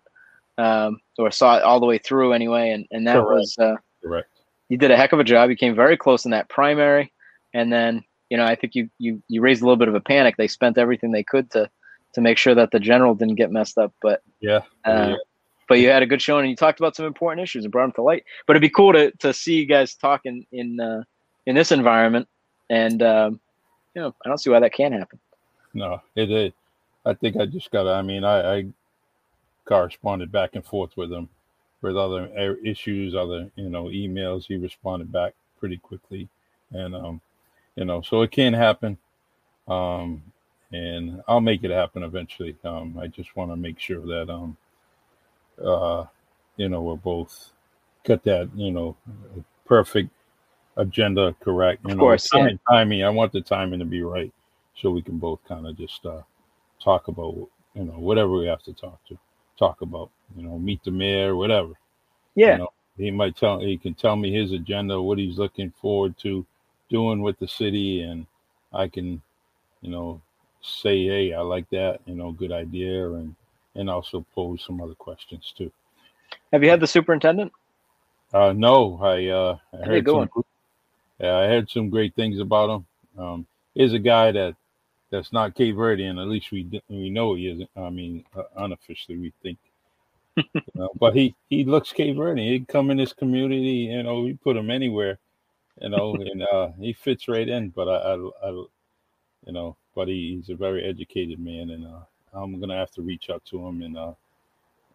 um, or saw it all the way through anyway. And and that Correct. was uh, correct. you did a heck of a job. You came very close in that primary, and then you know I think you you you raised a little bit of a panic. They spent everything they could to to make sure that the general didn't get messed up, but Yeah. uh, yeah. but you had a good showing and you talked about some important issues and brought them to light. But it'd be cool to to see you guys talking in uh, in this environment, and um, you know I don't see why that can't happen. No, it is. I think I just got. I mean, I, I corresponded back and forth with him with other issues, other you know emails. He responded back pretty quickly, and um, you know, so it can happen. Um, and I'll make it happen eventually. Um, I just want to make sure that um, uh, you know, we're both got that you know perfect agenda correct. You Of know, course, yeah. timing. I want the timing to be right so we can both kind of just uh, talk about you know whatever we have to talk to talk about you know meet the mayor whatever. Yeah, you know, he might tell he can tell me his agenda what he's looking forward to doing with the city and i can you know say hey i like that you know good idea and and also pose some other questions too. Have you had the superintendent? uh no i uh i That'd be a heard some, yeah i heard some great things about him. Um he's a guy that that's not Cape Verdean. At least we we know he isn't. I mean, uh, unofficially we think. you know, but he he looks Cape Verdean. He come in this community. You know, we put him anywhere. You know, and uh, he fits right in. But I, I, I you know, but he, he's a very educated man, and uh, I'm gonna have to reach out to him and uh,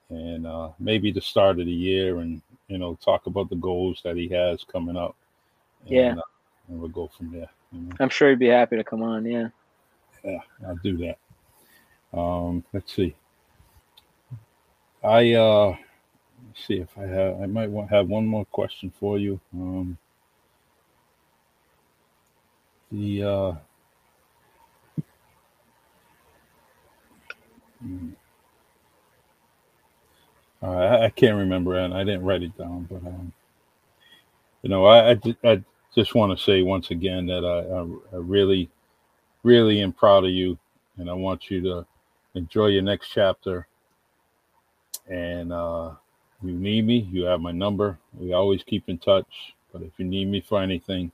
and uh, maybe the start of the year, and you know, talk about the goals that he has coming up. And, Yeah. uh, and we'll go from there. You know? I'm sure he'd be happy to come on. Yeah. Yeah, I'll do that. Um, let's see. I uh, let's see if I have. I might want have one more question for you. Um, the uh, hmm. Uh, I, I can't remember, and I didn't write it down. But um, you know, I I, I just want to say once again that I, I, I really really am proud of you and i want you to enjoy your next chapter. And uh you need me you have my number. We always keep in touch but if you need me for anything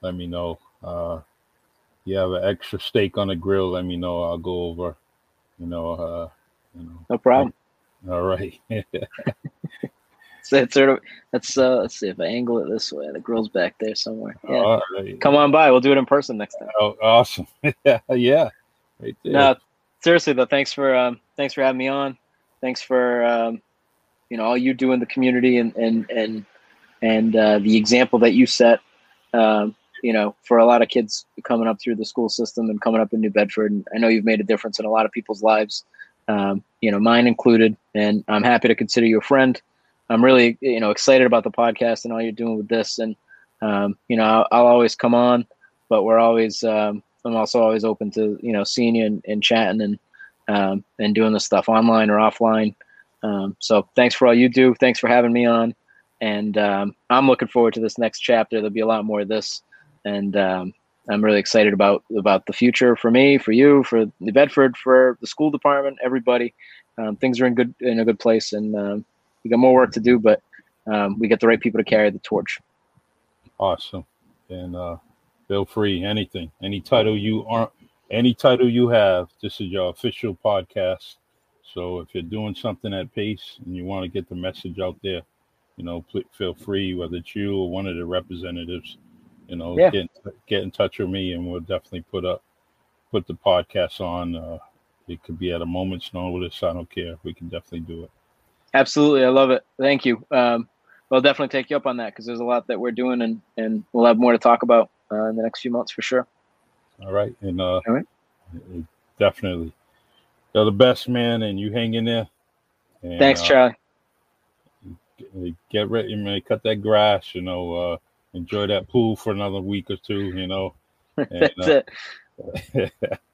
let me know. Uh you have an extra steak on the grill let me know. I'll go over you know uh you know. No problem. all right [laughs] It's sort of let's uh let's see if I angle it this way. The girl's back there somewhere. Yeah. right Come on by. We'll do it in person next time. oh, awesome [laughs] yeah yeah right there. No, seriously though, thanks for um, thanks for having me on. Thanks for um, you know all you do in the community and and and and uh, the example that you set. Um, you know, for a lot of kids coming up through the school system and coming up in New Bedford, and I know you've made a difference in a lot of people's lives. Um, you know, mine included, and I'm happy to consider you a friend. I'm really you know excited about the podcast and all you're doing with this, and um, you know I'll, I'll always come on, but we're always um, I'm also always open to you know seeing you and, and chatting and um, and doing this stuff online or offline. Um, so thanks for all you do. Thanks for having me on, and um, I'm looking forward to this next chapter. There'll be a lot more of this, and um, I'm really excited about about the future for me, for you, for New Bedford, for the school department, everybody. Things are in good in a good place, and we got more work to do, but um, we get the right people to carry the torch. Awesome. And uh feel free, anything, any title you aren't any title you have, this is your official podcast. So if you're doing something at pace and you want to get the message out there, you know, pl- feel free, whether it's you or one of the representatives, you know, Yeah. get get in touch with me and we'll definitely put up put the podcast on. Uh it could be at a moment's notice. I don't care. We can definitely do it. Absolutely, I love it. Thank you. Um, I'll definitely take you up on that because there's a lot that we're doing, and and we'll have more to talk about uh, in the next few months for sure. All right. And uh All right. definitely. You're the best man and you hang in there. And, Thanks, uh, Charlie. get- ready, man. Cut that grass, you know. Uh, enjoy that pool for another week or two, you know. [laughs] That's uh, it. [laughs]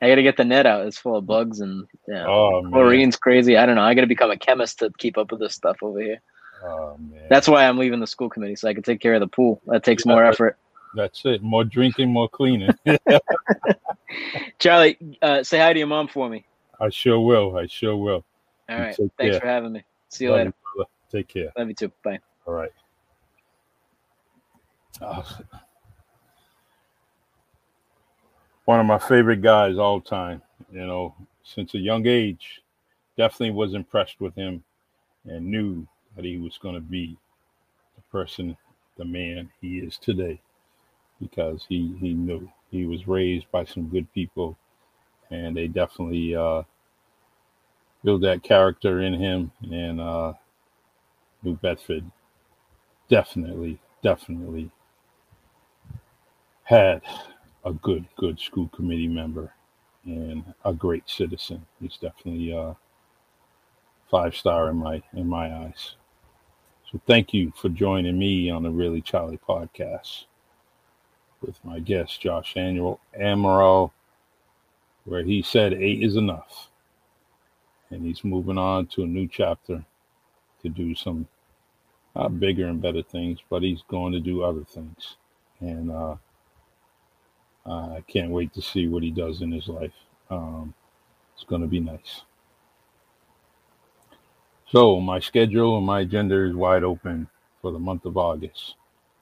I got to get the net out. It's full of bugs and yeah, oh man. chlorine's crazy. I don't know. I got to become a chemist to keep up with this stuff over here. Oh man. That's why I'm leaving the school committee so I can take care of the pool. That takes more Yeah. effort. That's it. More drinking, more cleaning. [laughs] [laughs] Charlie, uh, say hi to your mom for me. I sure will. I sure will. All You right. Thanks care. for having me. See you Love later. brother. Take care. Love you too. Bye. All right. Oh, one of my favorite guys all time, you know, since a young age. Definitely was impressed with him and knew that he was going to be the person, the man he is today because he, he knew he was raised by some good people and they definitely uh, built that character in him. And uh, New Bedford definitely, definitely had a good, good school committee member and a great citizen. He's definitely uh, five star in my in my eyes. So thank you for joining me on the Really Charlie podcast with my guest Josh Annual Amaral, where he said eight is enough, and he's moving on to a new chapter to do some not bigger and better things, but he's going to do other things. And uh, I can't wait to see what he does in his life. Um, it's going to be nice. So, my schedule and my agenda is wide open for the month of August.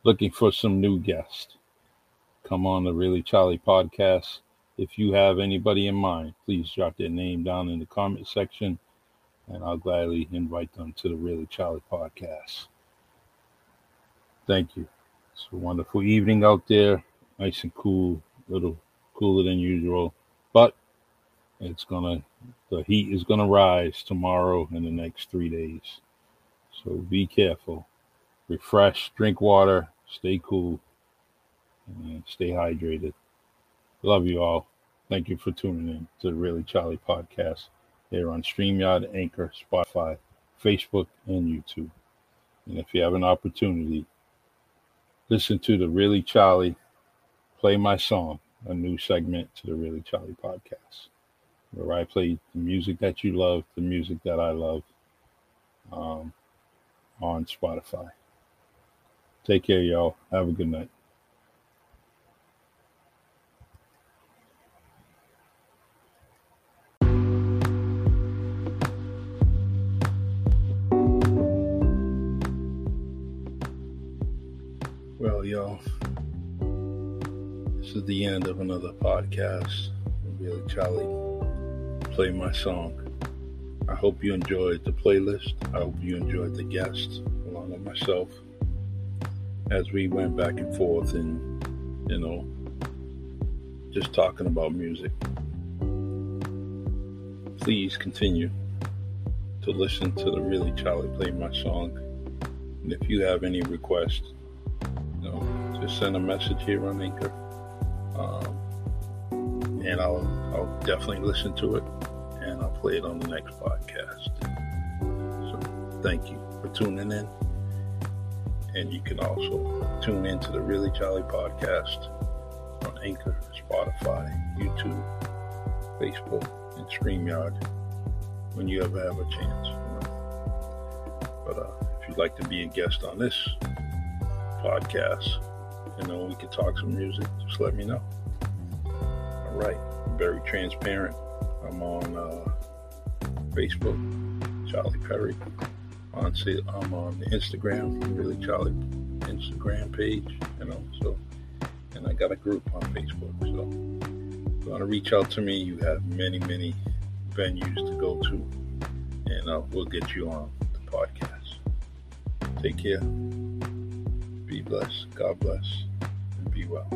Looking for some new guests. Come on the Really Charlie podcast. If you have anybody in mind, please drop their name down in the comment section and I'll gladly invite them to the Really Charlie podcast. Thank you. It's a wonderful evening out there, nice and cool, little cooler than usual, but it's gonna, the heat is gonna rise tomorrow and the next three days. So be careful, refresh, drink water, stay cool, and stay hydrated. Love you all. Thank you for tuning in to the Really Charlie podcast here on StreamYard, Anchor, Spotify, Facebook, and YouTube. And if you have an opportunity, listen to the Really Charlie Play My Song, a new segment to the Really Charlie podcast, where I play the music that you love, the music that I love um, on Spotify. Take care, y'all. Have a good night. Well, y'all, this is the end of another podcast. Really, Charlie, play my song. I hope you enjoyed the playlist. I hope you enjoyed the guests along with myself as we went back and forth and, you know, just talking about music. Please continue to listen to the Really Charlie Play My Song. And if you have any requests, you know, just send a message here on Anchor. Um, and I'll, I'll definitely listen to it and I'll play it on the next podcast. So thank you for tuning in. And you can also tune into the Really Charlie podcast on Anchor, Spotify, YouTube, Facebook, and StreamYard when you ever have a chance. But uh, if you'd like to be a guest on this podcast, you know, we could talk some music, just let me know. All right. Very transparent. I'm on uh, Facebook, Charlie Perry. On I'm on the Instagram, really Charlie Instagram page, you know. So, and I got a group on Facebook. So, if you want to reach out to me, you have many, many venues to go to, and uh, we'll get you on the podcast. Take care. Be blessed. God bless. And be well.